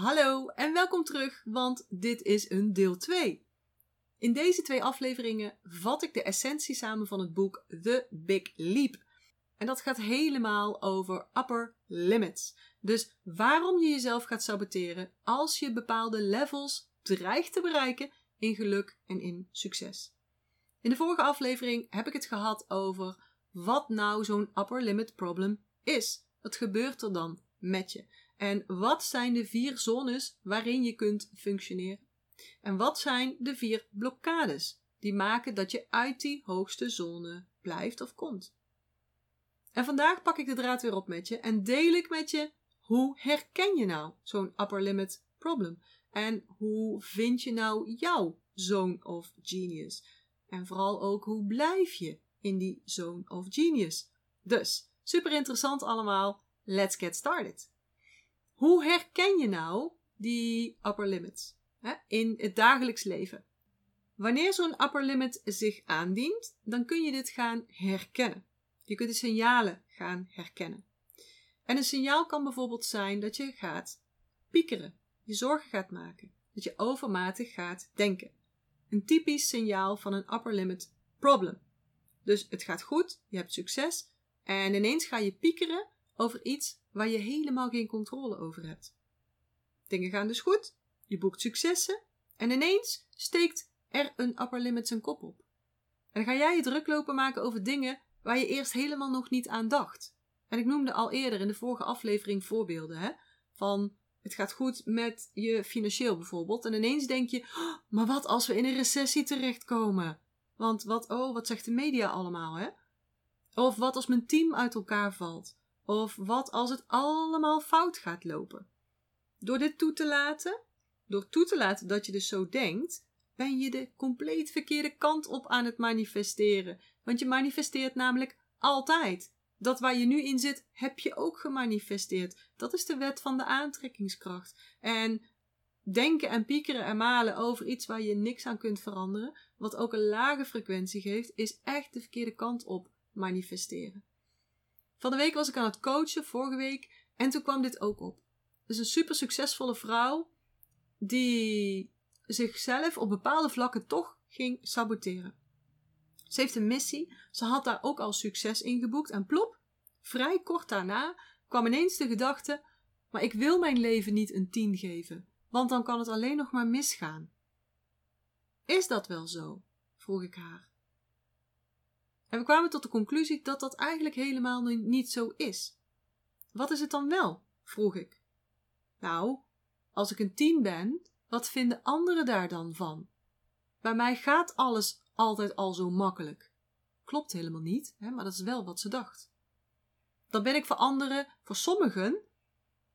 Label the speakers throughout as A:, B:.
A: Hallo en welkom terug, want dit is een deel 2. In deze twee afleveringen vat ik de essentie samen van het boek The Big Leap. En dat gaat helemaal over upper limits. Dus waarom je jezelf gaat saboteren als je bepaalde levels dreigt te bereiken in geluk en in succes. In de vorige aflevering heb ik het gehad over wat nou zo'n upper limit problem is. Wat gebeurt er dan met je? En wat zijn de vier zones waarin je kunt functioneren? En wat zijn de vier blokkades die maken dat je uit die hoogste zone blijft of komt? En vandaag pak ik de draad weer op met je en deel ik met je hoe herken je nou zo'n upper limit problem? En hoe vind je nou jouw zone of genius? En vooral ook hoe blijf je in die zone of genius? Dus, super interessant allemaal. Let's get started. Hoe herken je nou die upper limits hè, in het dagelijks leven? Wanneer zo'n upper limit zich aandient, dan kun je dit gaan herkennen. Je kunt de signalen gaan herkennen. En een signaal kan bijvoorbeeld zijn dat je gaat piekeren, je zorgen gaat maken, dat je overmatig gaat denken. Een typisch signaal van een upper limit problem. Dus het gaat goed, je hebt succes en ineens ga je piekeren over iets waar je helemaal geen controle over hebt. Dingen gaan dus goed, je boekt successen en ineens steekt er een upper limit zijn kop op. En ga jij je druk lopen maken over dingen waar je eerst helemaal nog niet aan dacht. En ik noemde al eerder in de vorige aflevering voorbeelden hè, van het gaat goed met je financieel bijvoorbeeld. En ineens denk je, oh, maar wat als we in een recessie terechtkomen? Want wat, oh, wat zegt de media allemaal, hè? Of wat als mijn team uit elkaar valt? Of wat als het allemaal fout gaat lopen? Door dit toe te laten, door toe te laten dat je dus zo denkt, ben je de compleet verkeerde kant op aan het manifesteren. Want je manifesteert namelijk altijd. Dat waar je nu in zit, heb je ook gemanifesteerd. Dat is de wet van de aantrekkingskracht. En denken en piekeren en malen over iets waar je niks aan kunt veranderen, wat ook een lage frequentie geeft, is echt de verkeerde kant op manifesteren. Van de week was ik aan het coachen, vorige week, en toen kwam dit ook op. Dus een super succesvolle vrouw die zichzelf op bepaalde vlakken toch ging saboteren. Ze heeft een missie, ze had daar ook al succes in geboekt en plop, vrij kort daarna kwam ineens de gedachte: maar ik wil mijn leven niet een 10 geven, want dan kan het alleen nog maar misgaan. Is dat wel zo? vroeg ik haar. En we kwamen tot de conclusie dat dat eigenlijk helemaal niet zo is. Wat is het dan wel? vroeg ik. Nou, als ik een tien ben, wat vinden anderen daar dan van? Bij mij gaat alles altijd al zo makkelijk. Klopt helemaal niet, hè, maar dat is wel wat ze dacht. Dan ben ik voor anderen, voor sommigen,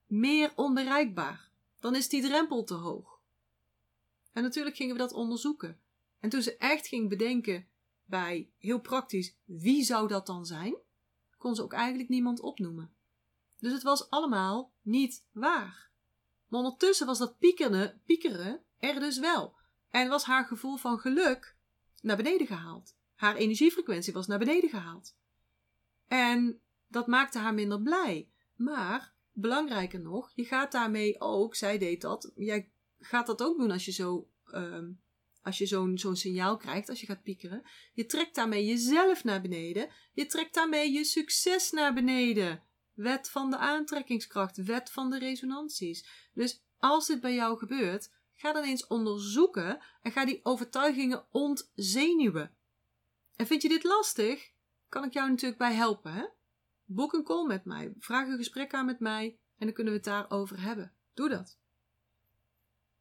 A: meer onbereikbaar. Dan is die drempel te hoog. En natuurlijk gingen we dat onderzoeken. En toen ze echt ging bedenken bij heel praktisch wie zou dat dan zijn, kon ze ook eigenlijk niemand opnoemen. Dus het was allemaal niet waar. Maar ondertussen was dat piekeren, piekeren er dus wel. En was haar gevoel van geluk naar beneden gehaald. Haar energiefrequentie was naar beneden gehaald. En dat maakte haar minder blij. Maar, belangrijker nog, je gaat daarmee ook, zij deed dat, jij gaat dat ook doen als je zo um, als je zo'n signaal krijgt, als je gaat piekeren. Je trekt daarmee jezelf naar beneden. Je trekt daarmee je succes naar beneden. Wet van de aantrekkingskracht, wet van de resonanties. Dus als dit bij jou gebeurt, ga dan eens onderzoeken en ga die overtuigingen ontzenuwen. En vind je dit lastig? Kan ik jou natuurlijk bij helpen. Hè? Boek een call met mij, vraag een gesprek aan met mij en dan kunnen we het daarover hebben. Doe dat.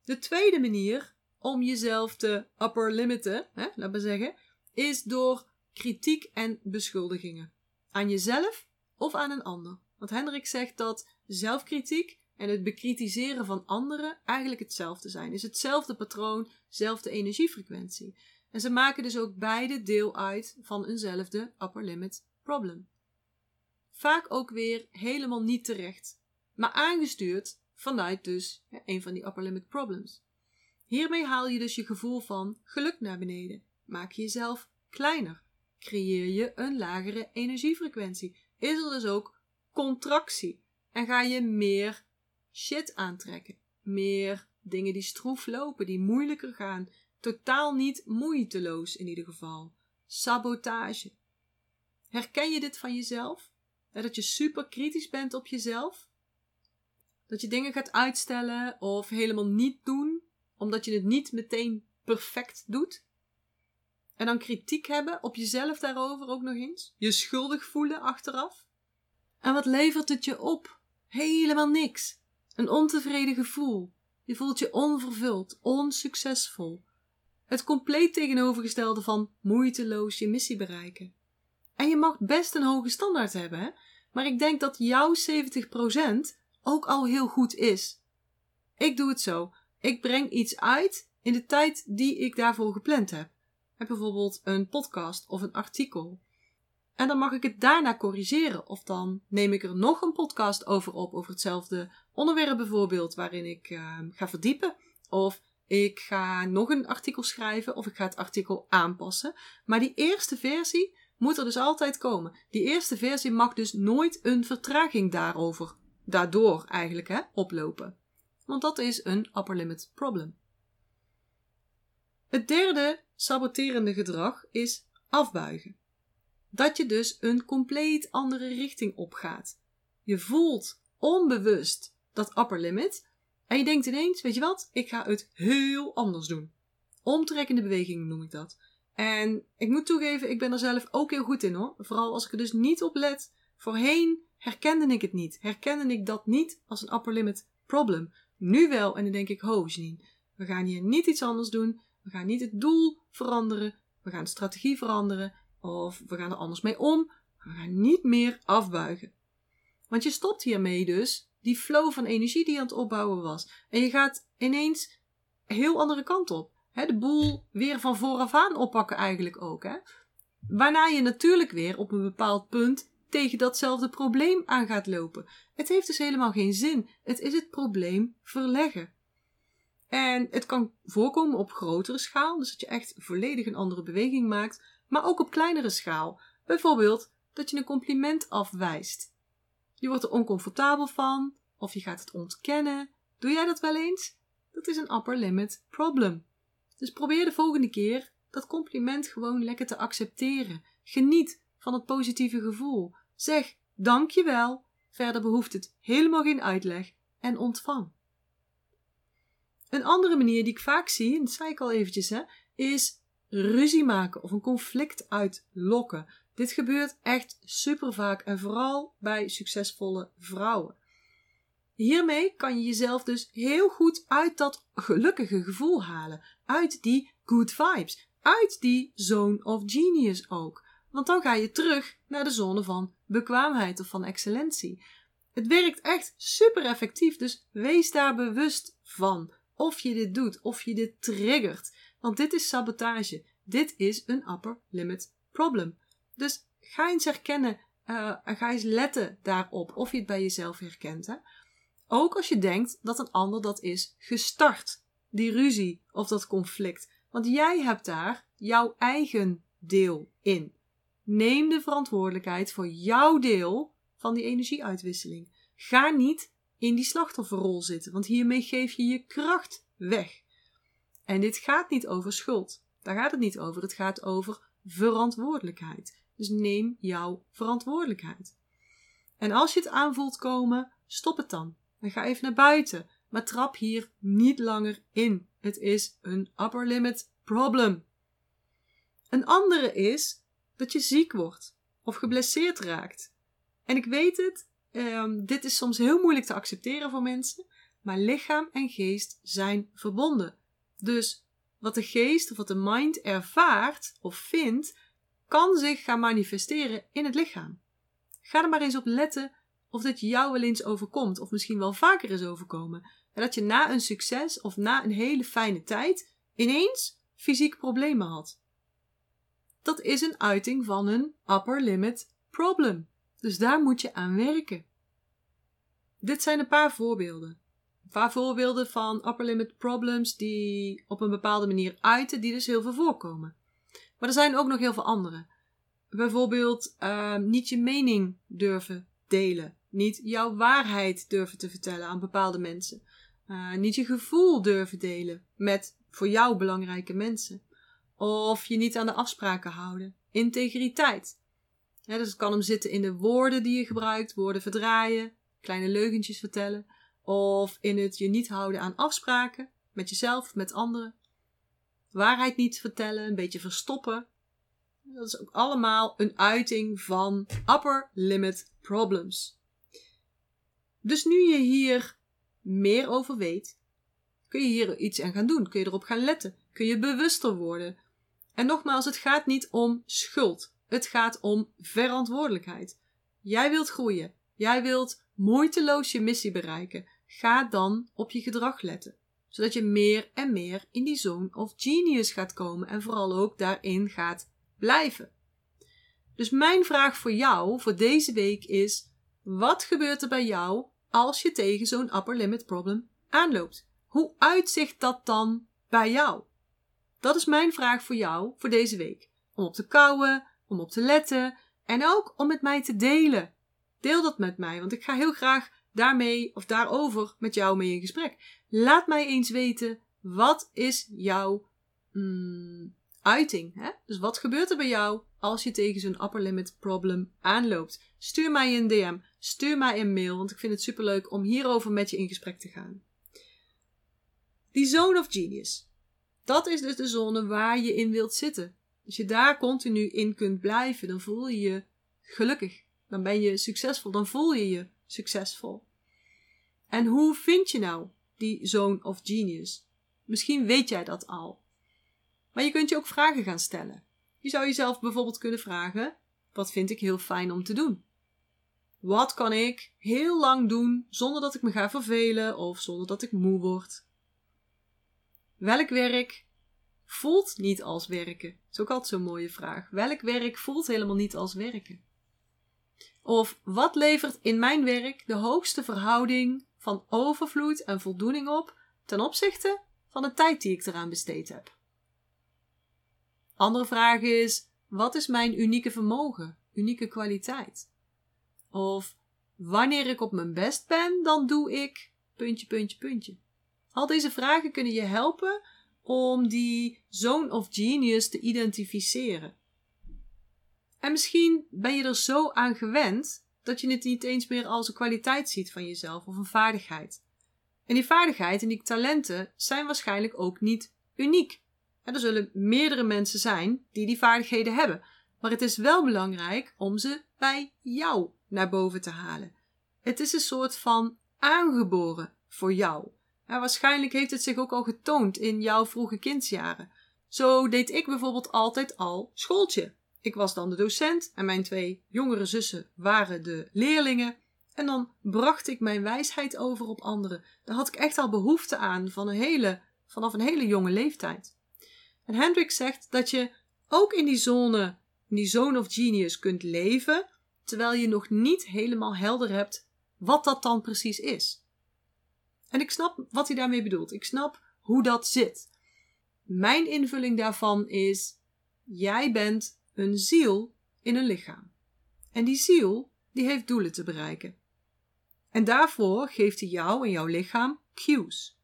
A: De tweede manier om jezelf te upper limiten, hè, maar zeggen, is door kritiek en beschuldigingen. Aan jezelf of aan een ander. Want Hendrik zegt dat zelfkritiek en het bekritiseren van anderen eigenlijk hetzelfde zijn. Is hetzelfde patroon, dezelfde energiefrequentie. En ze maken dus ook beide deel uit van eenzelfde upper limit problem. Vaak ook weer helemaal niet terecht, maar aangestuurd vanuit dus een van die upper limit problems. Hiermee haal je dus je gevoel van geluk naar beneden. Maak je jezelf kleiner. Creëer je een lagere energiefrequentie. Is er dus ook contractie. En ga je meer shit aantrekken. meer dingen die stroef lopen, die moeilijker gaan. Totaal niet moeiteloos in ieder geval. Sabotage. Herken je dit van jezelf? Dat je super kritisch bent op jezelf? Dat je dingen gaat uitstellen of helemaal niet doen, omdat je het niet meteen perfect doet? En dan kritiek hebben op jezelf daarover ook nog eens? Je schuldig voelen achteraf? En wat levert het je op? Helemaal niks. Een ontevreden gevoel. Je voelt je onvervuld, onsuccesvol. Het compleet tegenovergestelde van moeiteloos je missie bereiken. En je mag best een hoge standaard hebben, hè? maar ik denk dat jouw 70% ook al heel goed is. Ik doe het zo. Ik breng iets uit in de tijd die ik daarvoor gepland heb. Heb bijvoorbeeld een podcast of een artikel. En dan mag ik het daarna corrigeren. Of dan neem ik er nog een podcast over op, over hetzelfde onderwerp bijvoorbeeld, waarin ik uh, ga verdiepen. Of ik ga nog een artikel schrijven, of ik ga het artikel aanpassen. Maar die eerste versie moet er dus altijd komen. Die eerste versie mag dus nooit een vertraging daarover, daardoor eigenlijk, hè, oplopen. Want dat is een upper limit problem. Het derde saboterende gedrag is afbuigen. Dat je dus een compleet andere richting opgaat. Je voelt onbewust dat upper limit en je denkt ineens, weet je wat, ik ga het heel anders doen. Omtrekkende bewegingen noem ik dat. En ik moet toegeven, ik ben er zelf ook heel goed in hoor. Vooral als ik er dus niet op let. Voorheen herkende ik het niet. Herkende ik dat niet als een upper limit problem. Nu wel. En dan denk ik, ho Janine, we gaan hier niet iets anders doen. We gaan niet het doel veranderen. We gaan de strategie veranderen. Of we gaan er anders mee om. We gaan niet meer afbuigen. Want je stopt hiermee dus die flow van energie die aan het opbouwen was. En je gaat ineens heel andere kant op. de boel weer van vooraf aan oppakken eigenlijk ook. Hè? Waarna je natuurlijk weer op een bepaald punt tegen datzelfde probleem aan gaat lopen. Het heeft dus helemaal geen zin. Het is het probleem verleggen. En het kan voorkomen op grotere schaal, dus dat je echt volledig een andere beweging maakt, maar ook op kleinere schaal. Bijvoorbeeld dat je een compliment afwijst. Je wordt er oncomfortabel van, of je gaat het ontkennen. Doe jij dat wel eens? Dat is een upper limit problem. Dus probeer de volgende keer dat compliment gewoon lekker te accepteren. Geniet van het positieve gevoel. Zeg dankjewel. Verder behoeft het helemaal geen uitleg en ontvang. Een andere manier die ik vaak zie, en dat zei ik al eventjes, hè, is ruzie maken of een conflict uitlokken. Dit gebeurt echt super vaak en vooral bij succesvolle vrouwen. Hiermee kan je jezelf dus heel goed uit dat gelukkige gevoel halen, uit die good vibes, uit die zone of genius ook. Want dan ga je terug naar de zone van bekwaamheid of van excellentie. Het werkt echt super effectief, dus wees daar bewust van. Of je dit doet, of je dit triggert. Want dit is sabotage. Dit is een upper limit problem. Dus ga eens herkennen uh, ga eens letten daarop of je het bij jezelf herkent. Hè? Ook als je denkt dat een ander dat is gestart, die ruzie of dat conflict. Want jij hebt daar jouw eigen deel in. Neem de verantwoordelijkheid voor jouw deel van die energieuitwisseling. Ga niet in die slachtofferrol zitten, want hiermee geef je je kracht weg. En dit gaat niet over schuld. Daar gaat het niet over. Het gaat over verantwoordelijkheid. Dus neem jouw verantwoordelijkheid. En als je het aanvoelt komen, stop het dan. En ga even naar buiten. Maar trap hier niet langer in. Het is een upper limit problem. Een andere is dat je ziek wordt of geblesseerd raakt. En ik weet het, um, dit is soms heel moeilijk te accepteren voor mensen, maar lichaam en geest zijn verbonden. Dus wat de geest of wat de mind ervaart of vindt, kan zich gaan manifesteren in het lichaam. Ga er maar eens op letten of dit jou wel eens overkomt, of misschien wel vaker is overkomen. En dat je na een succes of na een hele fijne tijd ineens fysieke problemen had. Dat is een uiting van een upper limit problem. Dus daar moet je aan werken. Dit zijn een paar voorbeelden. Een paar voorbeelden van upper limit problems die op een bepaalde manier uiten, die dus heel veel voorkomen. Maar er zijn ook nog heel veel andere. Bijvoorbeeld uh, niet je mening durven delen. Niet jouw waarheid durven te vertellen aan bepaalde mensen. Uh, niet je gevoel durven delen met voor jou belangrijke mensen. Of je niet aan de afspraken houden. Integriteit. dus het kan hem zitten in de woorden die je gebruikt, woorden verdraaien, kleine leugentjes vertellen. Of in het je niet houden aan afspraken, met jezelf, met anderen. Waarheid niet vertellen, een beetje verstoppen. Dat is ook allemaal een uiting van upper limit problems. Dus nu je hier meer over weet, kun je hier iets aan gaan doen. Kun je erop gaan letten. Kun je bewuster worden. En nogmaals, het gaat niet om schuld. Het gaat om verantwoordelijkheid. Jij wilt groeien. Jij wilt moeiteloos je missie bereiken. Ga dan op je gedrag letten. Zodat je meer en meer in die zone of genius gaat komen en vooral ook daarin gaat blijven. Dus mijn vraag voor jou voor deze week is: wat gebeurt er bij jou als je tegen zo'n upper limit problem aanloopt? Hoe uitzicht dat dan bij jou? Dat is mijn vraag voor jou voor deze week. Om op te kouwen, om op te letten en ook om met mij te delen. Deel dat met mij, want ik ga heel graag daarmee of daarover met jou mee in gesprek. Laat mij eens weten, wat is jouw mm, uiting? Hè? Dus wat gebeurt er bij jou als je tegen zo'n upper limit problem aanloopt? Stuur mij een DM, stuur mij een mail, want ik vind het superleuk om hierover met je in gesprek te gaan. Die zone of genius. Dat is dus de zone waar je in wilt zitten. Als je daar continu in kunt blijven, dan voel je je gelukkig. Dan ben je succesvol, dan voel je je succesvol. En hoe vind je nou die zone of genius? Misschien weet jij dat al. Maar je kunt je ook vragen gaan stellen. Je zou jezelf bijvoorbeeld kunnen vragen: wat vind ik heel fijn om te doen? Wat kan ik heel lang doen zonder dat ik me ga vervelen of zonder dat ik moe word? Welk werk voelt niet als werken? Dat is ook altijd zo'n mooie vraag. Welk werk voelt helemaal niet als werken? Of wat levert in mijn werk de hoogste verhouding van overvloed en voldoening op ten opzichte van de tijd die ik eraan besteed heb? Andere vraag is: wat is mijn unieke vermogen, unieke kwaliteit? Of wanneer ik op mijn best ben, dan doe ik puntje, puntje, puntje. Al deze vragen kunnen je helpen om die zone of genius te identificeren. En misschien ben je er zo aan gewend dat je het niet eens meer als een kwaliteit ziet van jezelf of een vaardigheid. En die vaardigheid en die talenten zijn waarschijnlijk ook niet uniek. er zullen meerdere mensen zijn die die vaardigheden hebben. Maar het is wel belangrijk om ze bij jou naar boven te halen. Het is een soort van aangeboren voor jou. En waarschijnlijk heeft het zich ook al getoond in jouw vroege kindsjaren. Zo deed ik bijvoorbeeld altijd al schooltje. Ik was dan de docent en mijn twee jongere zussen waren de leerlingen. En dan bracht ik mijn wijsheid over op anderen. Daar had ik echt al behoefte aan van een hele, vanaf een hele jonge leeftijd. En Hendrik zegt dat je ook in die zone, in die zone of genius kunt leven, terwijl je nog niet helemaal helder hebt wat dat dan precies is. En ik snap wat hij daarmee bedoelt. Ik snap hoe dat zit. Mijn invulling daarvan is: jij bent een ziel in een lichaam. En die ziel, die heeft doelen te bereiken. En daarvoor geeft hij jou en jouw lichaam cues.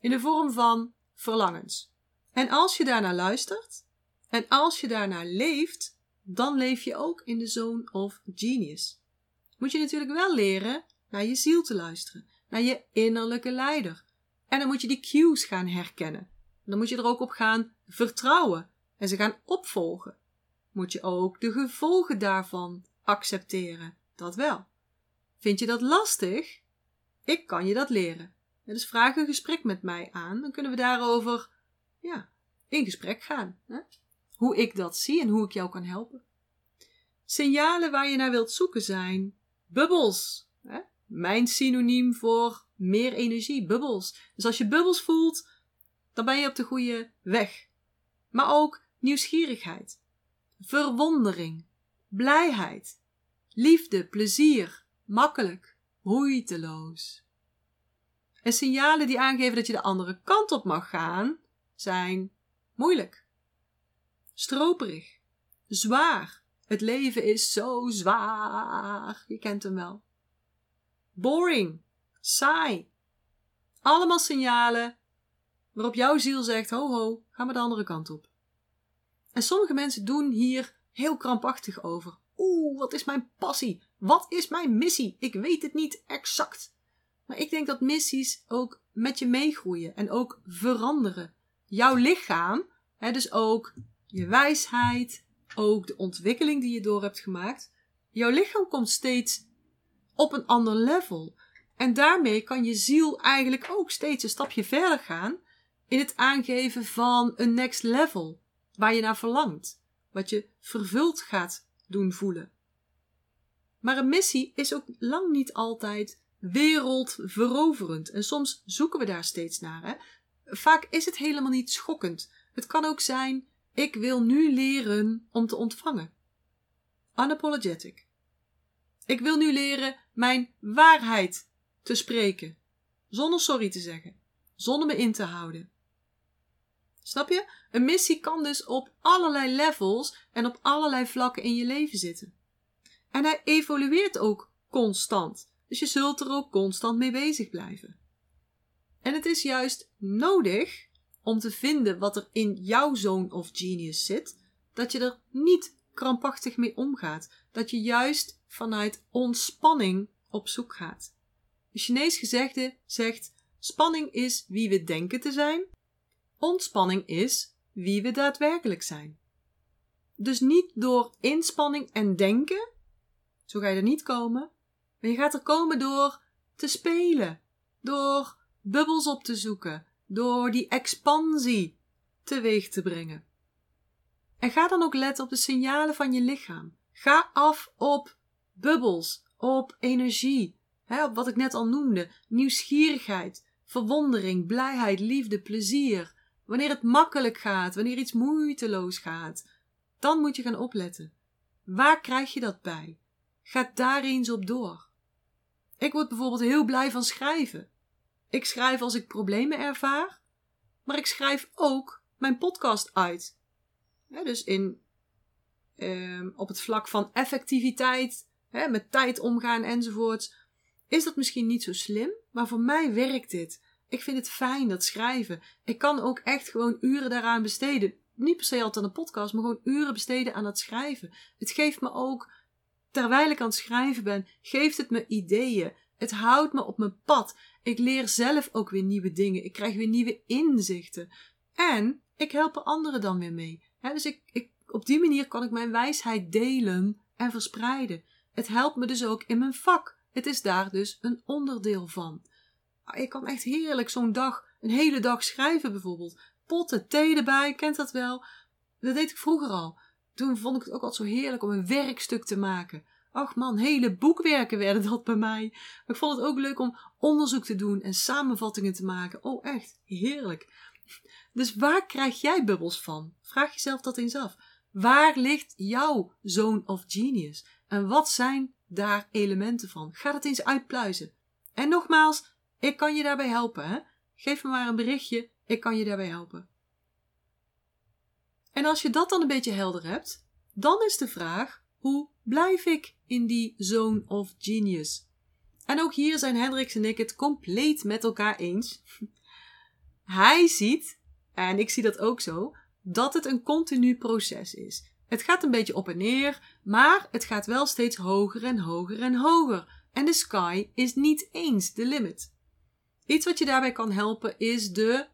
A: In de vorm van verlangens. En als je daarnaar luistert en als je daarnaar leeft, dan leef je ook in de zone of genius. Moet je natuurlijk wel leren naar je ziel te luisteren, naar je innerlijke leider. En dan moet je die cues gaan herkennen. Dan moet je er ook op gaan vertrouwen en ze gaan opvolgen. Moet je ook de gevolgen daarvan accepteren. Dat wel. Vind je dat lastig? Ik kan je dat leren. dus vraag een gesprek met mij aan, dan kunnen we daarover ja, in gesprek gaan. Hè? Hoe ik dat zie en hoe ik jou kan helpen. Signalen waar je naar wilt zoeken zijn bubbels. Mijn synoniem voor meer energie, bubbels. Dus als je bubbels voelt, dan ben je op de goede weg. Maar ook nieuwsgierigheid, verwondering, blijheid, liefde, plezier, makkelijk, moeiteloos. En signalen die aangeven dat je de andere kant op mag gaan, zijn moeilijk, stroperig, zwaar. Het leven is zo zwaar. Je kent hem wel boring, saai, Allemaal signalen waarop jouw ziel zegt: ho ho, ga maar de andere kant op. En sommige mensen doen hier heel krampachtig over. Oeh, wat is mijn passie? Wat is mijn missie? Ik weet het niet exact. Maar ik denk dat missies ook met je meegroeien en ook veranderen. Jouw lichaam, hè, dus ook je wijsheid, ook de ontwikkeling die je door hebt gemaakt. Jouw lichaam komt steeds op een ander level. En daarmee kan je ziel eigenlijk ook steeds een stapje verder gaan in het aangeven van een next level waar je naar verlangt, wat je vervuld gaat doen voelen. Maar een missie is ook lang niet altijd wereldveroverend en soms zoeken we daar steeds naar. Hè? Vaak is het helemaal niet schokkend. Het kan ook zijn: ik wil nu leren om te ontvangen. Unapologetic. Ik wil nu leren mijn waarheid te spreken, zonder sorry te zeggen, zonder me in te houden. Snap je? Een missie kan dus op allerlei levels en op allerlei vlakken in je leven zitten. En hij evolueert ook constant. Dus je zult er ook constant mee bezig blijven. En het is juist nodig om te vinden wat er in jouw zone of genius zit, dat je er niet krampachtig mee omgaat. Dat je juist vanuit ontspanning op zoek gaat. De Chinees gezegde zegt: spanning is wie we denken te zijn, ontspanning is wie we daadwerkelijk zijn. Dus niet door inspanning en denken, zo ga je er niet komen, maar je gaat er komen door te spelen, door bubbels op te zoeken, door die expansie teweeg te brengen. En ga dan ook letten op de signalen van je lichaam. Ga af op bubbels, op energie, hè, op wat ik net al noemde: nieuwsgierigheid, verwondering, blijheid, liefde, plezier. Wanneer het makkelijk gaat, wanneer iets moeiteloos gaat, dan moet je gaan opletten. Waar krijg je dat bij? Ga daar eens op door. Ik word bijvoorbeeld heel blij van schrijven. Ik schrijf als ik problemen ervaar, maar ik schrijf ook mijn podcast uit. dus in, ehm, op het vlak van effectiviteit, met tijd omgaan enzovoorts, is dat misschien niet zo slim, maar voor mij werkt dit. Ik vind het fijn, dat schrijven. Ik kan ook echt gewoon uren daaraan besteden. Niet per se altijd aan een podcast, maar gewoon uren besteden aan het schrijven. Het geeft me ook, terwijl ik aan het schrijven ben, geeft het me ideeën. Het houdt me op mijn pad. Ik leer zelf ook weer nieuwe dingen. Ik krijg weer nieuwe inzichten. En ik help anderen dan weer mee. dus ik, ik, op die manier kan ik mijn wijsheid delen en verspreiden. Het helpt me dus ook in mijn vak. Het is daar dus een onderdeel van. Ik kan echt heerlijk zo'n dag, een hele dag schrijven bijvoorbeeld. Potten, thee erbij, kent dat wel? Dat deed ik vroeger al. Toen vond ik het ook altijd zo heerlijk om een werkstuk te maken. Ach man, hele boekwerken werden dat bij mij. ik vond het ook leuk om onderzoek te doen en samenvattingen te maken. Oh, echt heerlijk. Dus waar krijg jij bubbels van? Vraag jezelf dat eens af. Waar ligt jouw zone of genius? En wat zijn daar elementen van? Ga dat eens uitpluizen. En nogmaals, ik kan je daarbij helpen. Hè? Geef me maar een berichtje, ik kan je daarbij helpen. En als je dat dan een beetje helder hebt, dan is de vraag: hoe blijf ik in die zone of genius? En ook hier zijn Hendricks en ik het compleet met elkaar eens. Hij ziet, en ik zie dat ook zo, dat het een continu proces is. Het gaat een beetje op en neer, maar het gaat wel steeds hoger en hoger en hoger. En de sky is niet eens de limit. Iets wat je daarbij kan helpen is de,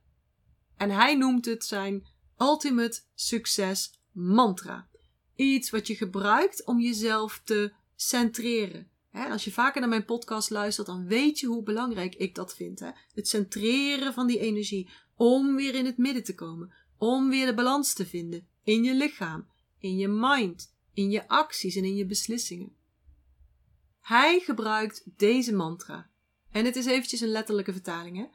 A: en hij noemt het zijn ultimate succes mantra. Iets wat je gebruikt om jezelf te centreren. als je vaker naar mijn podcast luistert, dan weet je hoe belangrijk ik dat vind. Het centreren van die energie. Om weer in het midden te komen. Om weer de balans te vinden in je lichaam, in je mind, in je acties en in je beslissingen. Hij gebruikt deze mantra. En het is eventjes een letterlijke vertaling. Hè?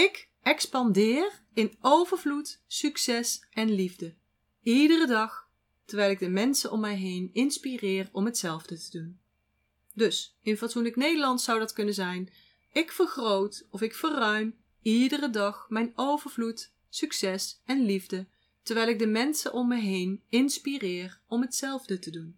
A: Ik expandeer in overvloed, succes en liefde. Iedere dag, terwijl ik de mensen om mij heen inspireer om hetzelfde te doen. Dus, in fatsoenlijk Nederlands zou dat kunnen zijn: ik vergroot of ik verruim iedere dag mijn overvloed, succes en liefde, terwijl ik de mensen om me heen inspireer om hetzelfde te doen.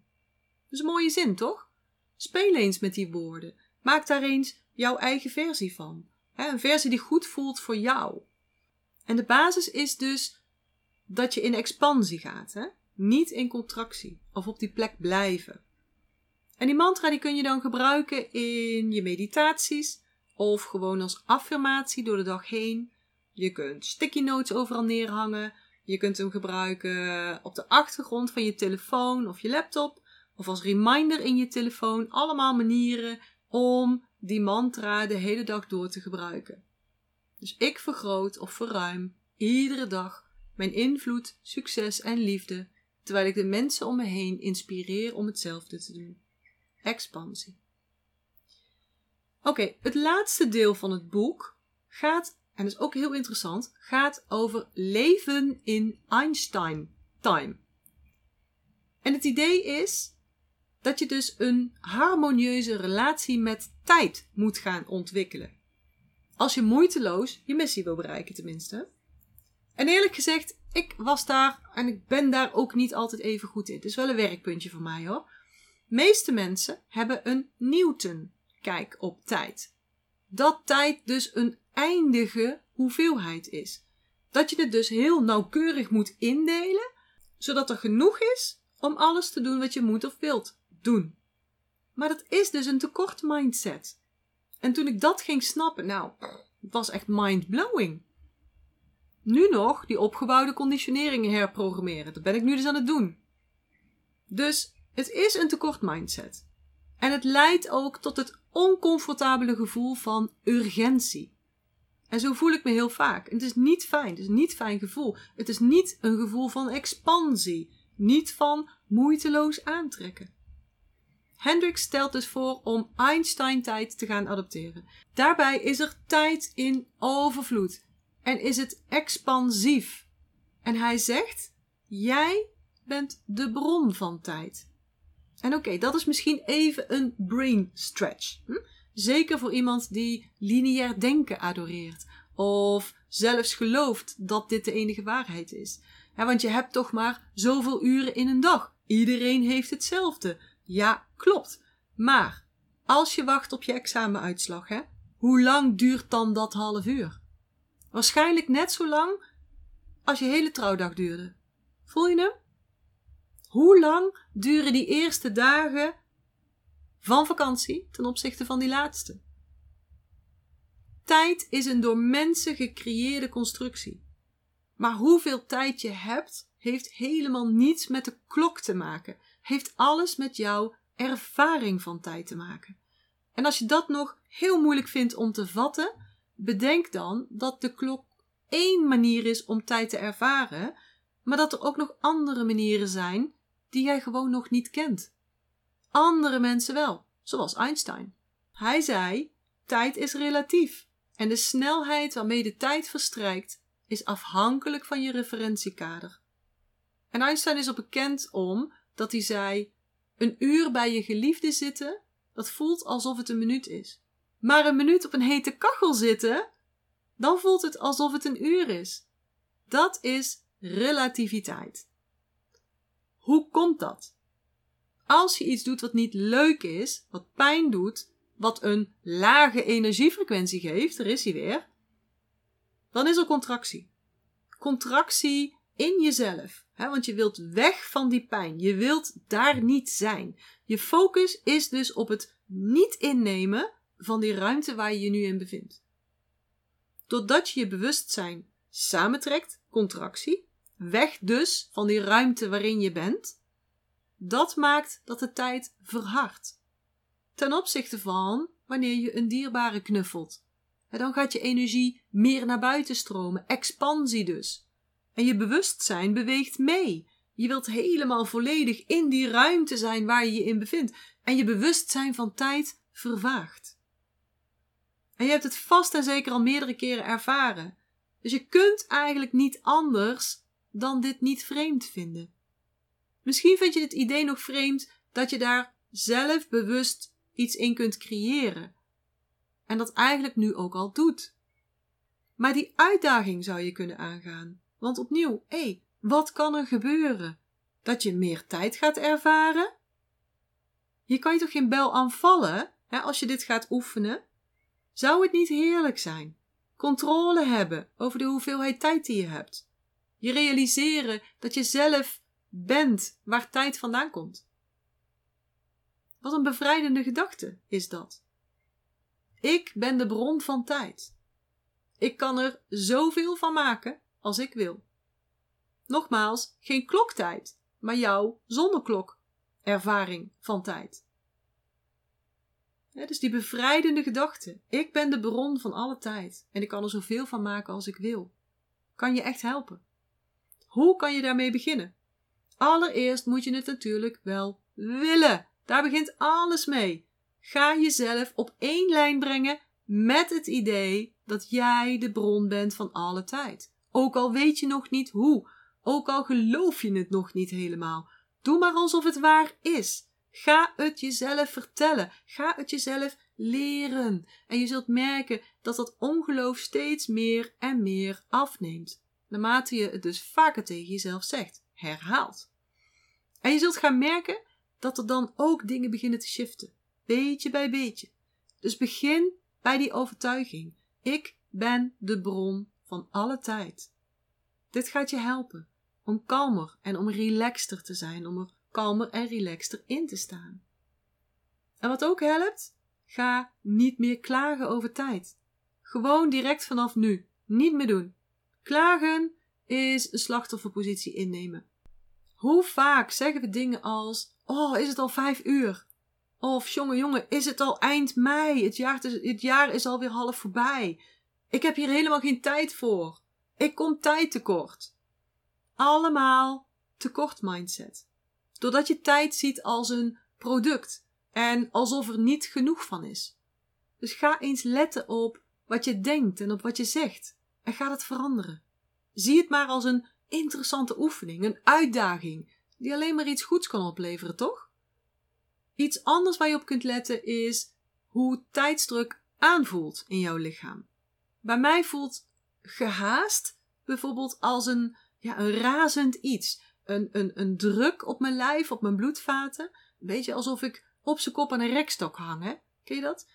A: Dat is een mooie zin, toch? Speel eens met die woorden. Maak daar eens jouw eigen versie van. Een versie die goed voelt voor jou. En de basis is dus dat je in expansie gaat, hè? niet in contractie of op die plek blijven. En die mantra die kun je dan gebruiken in je meditaties of gewoon als affirmatie door de dag heen. Je kunt sticky notes overal neerhangen. Je kunt hem gebruiken op de achtergrond van je telefoon of je laptop. Of als reminder in je telefoon. Allemaal manieren om die mantra de hele dag door te gebruiken. Dus ik vergroot of verruim iedere dag mijn invloed, succes en liefde, terwijl ik de mensen om me heen inspireer om hetzelfde te doen. Expansie. Oké, het laatste deel van het boek gaat, en dat is ook heel interessant, gaat over leven in Einstein time. En het idee is dat je dus een harmonieuze relatie met tijd moet gaan ontwikkelen. Als je moeiteloos je missie wil bereiken, tenminste. En eerlijk gezegd, ik was daar en ik ben daar ook niet altijd even goed in. Het is wel een werkpuntje voor mij hoor. De meeste mensen hebben een Newton kijk op tijd. Dat tijd dus een eindige hoeveelheid is. Dat je het dus heel nauwkeurig moet indelen, zodat er genoeg is om alles te doen wat je moet of wilt doen. Maar dat is dus een tekort mindset. En toen ik dat ging snappen, nou, het was echt mind-blowing. Nu nog die opgebouwde conditioneringen herprogrammeren. Dat ben ik nu dus aan het doen. Dus het is een tekort mindset. En het leidt ook tot het oncomfortabele gevoel van urgentie. En zo voel ik me heel vaak. het is niet fijn. Het is niet fijn gevoel. Het is niet een gevoel van expansie. Niet van moeiteloos aantrekken. Hendricks stelt dus voor om Einstein-tijd te gaan adopteren. Daarbij is er tijd in overvloed en is het expansief. En hij zegt: Jij bent de bron van tijd. En oké, dat is misschien even een brain stretch. Hm? Zeker voor iemand die lineair denken adoreert. Of zelfs gelooft dat dit de enige waarheid is. want je hebt toch maar zoveel uren in een dag. Iedereen heeft hetzelfde. Ja, klopt. Maar als je wacht op je examenuitslag, hè, hoe lang duurt dan dat half uur? Waarschijnlijk net zo lang als je hele trouwdag duurde. Voel je hem? Hoe lang duren die eerste dagen van vakantie ten opzichte van die laatste? Tijd is een door mensen gecreëerde constructie. Maar hoeveel tijd je hebt, heeft helemaal niets met de klok te maken. Heeft alles met jouw ervaring van tijd te maken. En als je dat nog heel moeilijk vindt om te vatten, bedenk dan dat de klok één manier is om tijd te ervaren, maar dat er ook nog andere manieren zijn die jij gewoon nog niet kent. Andere mensen wel, zoals Einstein. Hij zei: tijd is relatief en de snelheid waarmee de tijd verstrijkt is afhankelijk van je referentiekader. En Einstein is er bekend om dat hij zei: een uur bij je geliefde zitten, dat voelt alsof het een minuut is. Maar een minuut op een hete kachel zitten, dan voelt het alsof het een uur is. Dat is relativiteit. Hoe komt dat? Als je iets doet wat niet leuk is, wat pijn doet, wat een lage energiefrequentie geeft, er is hij weer, dan is er contractie. Contractie in jezelf. Hè? Want je wilt weg van die pijn. Je wilt daar niet zijn. Je focus is dus op het niet innemen van die ruimte waar je je nu in bevindt. Doordat je je bewustzijn samentrekt, contractie, weg dus van die ruimte waarin je bent, dat maakt dat de tijd verhardt. Ten opzichte van wanneer je een dierbare knuffelt. En dan gaat je energie meer naar buiten stromen, expansie dus. En je bewustzijn beweegt mee. Je wilt helemaal volledig in die ruimte zijn waar je je in bevindt. En je bewustzijn van tijd vervaagt. En je hebt het vast en zeker al meerdere keren ervaren. Dus je kunt eigenlijk niet anders dan dit niet vreemd vinden. Misschien vind je het idee nog vreemd dat je daar zelf bewust iets in kunt creëren. En dat eigenlijk nu ook al doet. Maar die uitdaging zou je kunnen aangaan. Want opnieuw, hé, wat kan er gebeuren? Dat je meer tijd gaat ervaren? Je kan je toch geen bel aanvallen hè, als je dit gaat oefenen? Zou het niet heerlijk zijn? Controle hebben over de hoeveelheid tijd die je hebt. Je realiseren dat je zelf bent waar tijd vandaan komt. Wat een bevrijdende gedachte is dat. Ik ben de bron van tijd. Ik kan er zoveel van maken als ik wil. Nogmaals, geen kloktijd, maar jouw zonneklok ervaring van tijd. dus die bevrijdende gedachte. Ik ben de bron van alle tijd en ik kan er zoveel van maken als ik wil. Kan je echt helpen. Hoe kan je daarmee beginnen? Allereerst moet je het natuurlijk wel willen. Daar begint alles mee. Ga jezelf op één lijn brengen met het idee dat jij de bron bent van alle tijd. Ook al weet je nog niet hoe, ook al geloof je het nog niet helemaal. Doe maar alsof het waar is. Ga het jezelf vertellen. Ga het jezelf leren. En je zult merken dat dat ongeloof steeds meer en meer afneemt. Naarmate je het dus vaker tegen jezelf zegt, herhaalt. En je zult gaan merken dat er dan ook dingen beginnen te shiften. Beetje bij beetje. Dus begin bij die overtuiging. Ik ben de bron van alle tijd. Dit gaat je helpen om kalmer en om relaxter te zijn, om er kalmer en relaxter in te staan. En wat ook helpt, ga niet meer klagen over tijd. Gewoon direct vanaf nu. Niet meer doen. Klagen is een slachtofferpositie innemen. Hoe vaak zeggen we dingen als: Oh, is het al vijf uur? Of jongen, jongen, is het al eind mei? Het jaar, is, het jaar is alweer half voorbij. Ik heb hier helemaal geen tijd voor. Ik kom tijd tekort. Allemaal tekort mindset. Doordat je tijd ziet als een product en alsof er niet genoeg van is. Dus ga eens letten op wat je denkt en op wat je zegt en ga het veranderen. Zie het maar als een interessante oefening, een uitdaging die alleen maar iets goeds kan opleveren, toch? Iets anders waar je op kunt letten is hoe tijdsdruk aanvoelt in jouw lichaam. Bij mij voelt gehaast bijvoorbeeld als een ja, een razend iets. Een, een, een druk op mijn lijf, op mijn bloedvaten. Een beetje alsof ik op zijn kop aan een rekstok hang, hè? Ken je dat?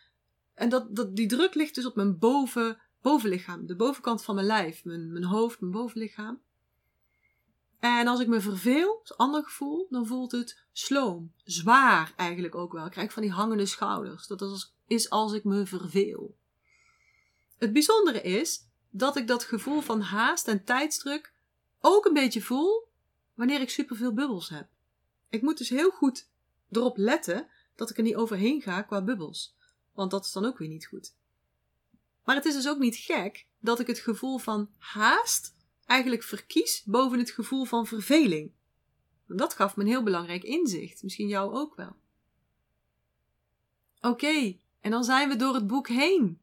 A: En dat, dat, die druk ligt dus op mijn boven, bovenlichaam. De bovenkant van mijn lijf. Mijn, mijn hoofd, mijn bovenlichaam. En als ik me verveel, een ander gevoel, dan voelt het sloom. Zwaar eigenlijk ook wel. Ik krijg van die hangende schouders. Dat is als ik me verveel. Het bijzondere is dat ik dat gevoel van haast en tijdsdruk ook een beetje voel wanneer ik superveel bubbels heb. Ik moet dus heel goed erop letten dat ik er niet overheen ga qua bubbels. Want dat is dan ook weer niet goed. Maar het is dus ook niet gek dat ik het gevoel van haast eigenlijk verkies boven het gevoel van verveling. Dat gaf me een heel belangrijk inzicht. Misschien jou ook wel. Oké, en dan zijn we door het boek heen.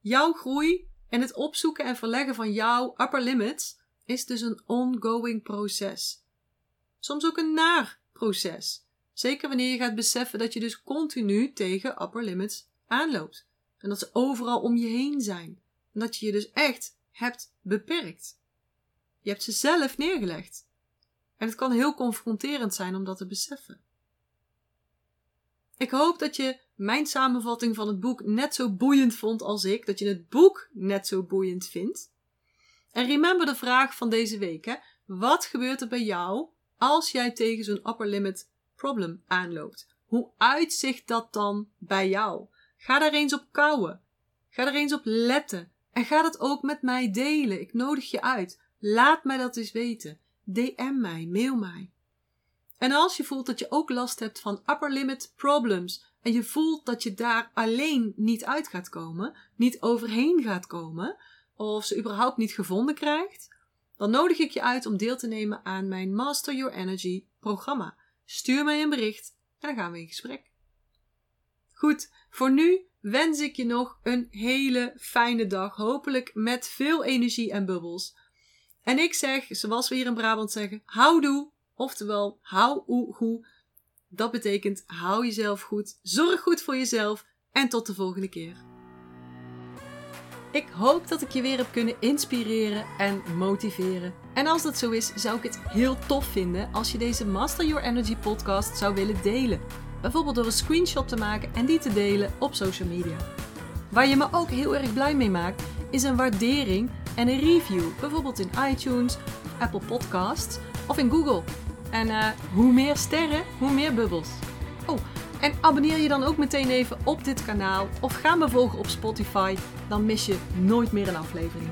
A: Jouw groei en het opzoeken en verleggen van jouw upper limits is dus een ongoing proces. Soms ook een naar proces. Zeker wanneer je gaat beseffen dat je dus continu tegen upper limits aanloopt. En dat ze overal om je heen zijn. En dat je je dus echt hebt beperkt. Je hebt ze zelf neergelegd. En het kan heel confronterend zijn om dat te beseffen. Ik hoop dat je mijn samenvatting van het boek net zo boeiend vond als ik, dat je het boek net zo boeiend vindt. En remember de vraag van deze week. Hè? Wat gebeurt er bij jou als jij tegen zo'n upper limit problem aanloopt? Hoe uitzicht dat dan bij jou? Ga daar eens op kouwen. Ga er eens op letten. En ga dat ook met mij delen. Ik nodig je uit. Laat mij dat eens weten. DM mij, mail mij. En als je voelt dat je ook last hebt van upper limit problems en je voelt dat je daar alleen niet uit gaat komen, niet overheen gaat komen, of ze überhaupt niet gevonden krijgt, dan nodig ik je uit om deel te nemen aan mijn Master Your Energy programma. Stuur mij een bericht en dan gaan we in gesprek. Goed, voor nu wens ik je nog een hele fijne dag, hopelijk met veel energie en bubbels. En ik zeg, zoals we hier in Brabant zeggen, houdoe, oftewel hou oe hoe. Dat betekent hou jezelf goed, zorg goed voor jezelf en tot de volgende keer. Ik hoop dat ik je weer heb kunnen inspireren en motiveren. En als dat zo is, zou ik het heel tof vinden als je deze Master Your Energy podcast zou willen delen. Bijvoorbeeld door een screenshot te maken en die te delen op social media. Waar je me ook heel erg blij mee maakt, is een waardering en een review. Bijvoorbeeld in iTunes, Apple Podcasts of in Google. En uh, hoe meer sterren, hoe meer bubbels. Oh, en abonneer je dan ook meteen even op dit kanaal of ga me volgen op Spotify. Dan mis je nooit meer een aflevering.